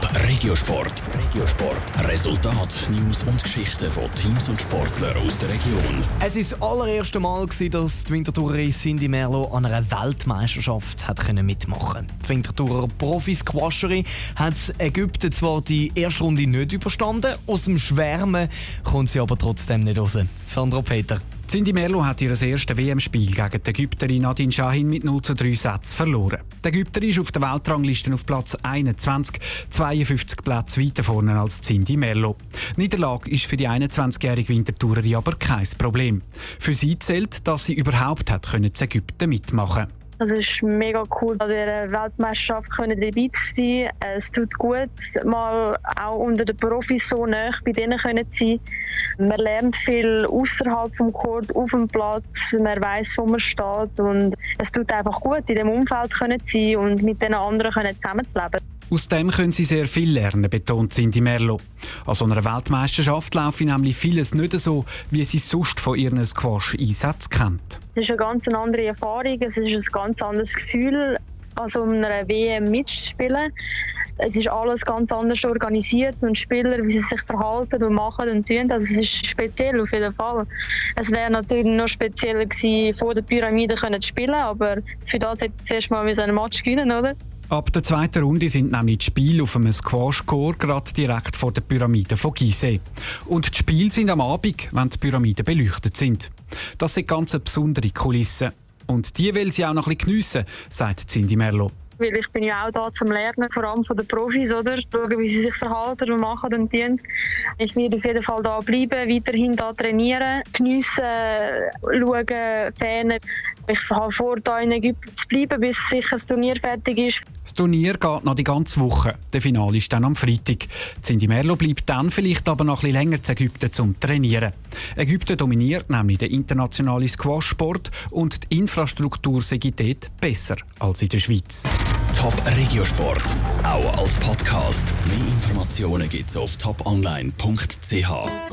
Top Regiosport. Regiosport. Resultat, News und Geschichten von Teams und Sportlern aus der Region. Es war das allererste Mal, dass die Winterthurerin Cindy Merlo an einer Weltmeisterschaft hat mitmachen konnte. Die Winterthurer Profi-Squasherin hat Ägypten zwar die erste Runde nicht überstanden, aus dem Schwärmen kommt sie aber trotzdem nicht raus. Sandra Peter. Cindy Merlo hat ihr erstes WM-Spiel gegen die Ägypterin Nadine Shahin mit 0 zu 3 Sätzen verloren. Die Ägypterin ist auf der Weltrangliste auf Platz 21, 52 Plätze weiter vorne als Cindy Merlo. Niederlage ist für die 21-jährige Wintertourerin aber kein Problem. Für sie zählt, dass sie überhaupt hat können zu Ägypten mitmachen es ist mega cool, an dieser Weltmeisterschaft dabei zu sein. Es tut gut, mal auch unter den Profis so nah bei denen zu sein. Man lernt viel außerhalb vom Court, auf dem Platz. Man weiß, wo man steht. Und es tut einfach gut, in dem Umfeld zu sein und mit den anderen zusammenzuleben. Aus dem können sie sehr viel lernen, betont Cindy Merlo. An so einer Weltmeisterschaft laufe nämlich vieles nicht so, wie sie sonst von ihren Squash-Einsätzen kennt. Es ist eine ganz andere Erfahrung, es ist ein ganz anderes Gefühl, als um einer WM mitzuspielen. Es ist alles ganz anders organisiert und Spieler, wie sie sich verhalten und machen und tun. Also es ist speziell auf jeden Fall. Es wäre natürlich noch spezieller gewesen, vor der Pyramide zu spielen, aber für das hätte ich zuerst mal einen Match gewinnen, oder? Ab der zweiten Runde sind nämlich die Spiele auf einem Squash-Court gerade direkt vor der Pyramide von Gizeh. Und die Spiele sind am Abend, wenn die Pyramiden beleuchtet sind. Das sind ganz besondere Kulissen. Und die will sie auch noch ein bisschen geniessen, sagt Cindy Merlo. Weil ich bin ja auch da zum Lernen, vor allem von den Profis, oder? Schauen, wie sie sich verhalten und machen und tun. Ich werde auf jeden Fall da bleiben, weiterhin da trainieren, geniessen, schauen, Fernen. Ich habe vor, hier in Ägypten zu bleiben, bis sicher das Turnier fertig ist. Das Turnier geht noch die ganze Woche. Der Finale ist dann am Freitag. Cindy Merlo bleibt dann vielleicht aber noch ein bisschen länger zu Ägypten zum Trainieren. Ägypten dominiert nämlich den internationalen Squash-Sport und die Infrastruktur sei dort besser als in der Schweiz. Top Regiosport, auch als Podcast. Mehr Informationen gibt's auf toponline.ch.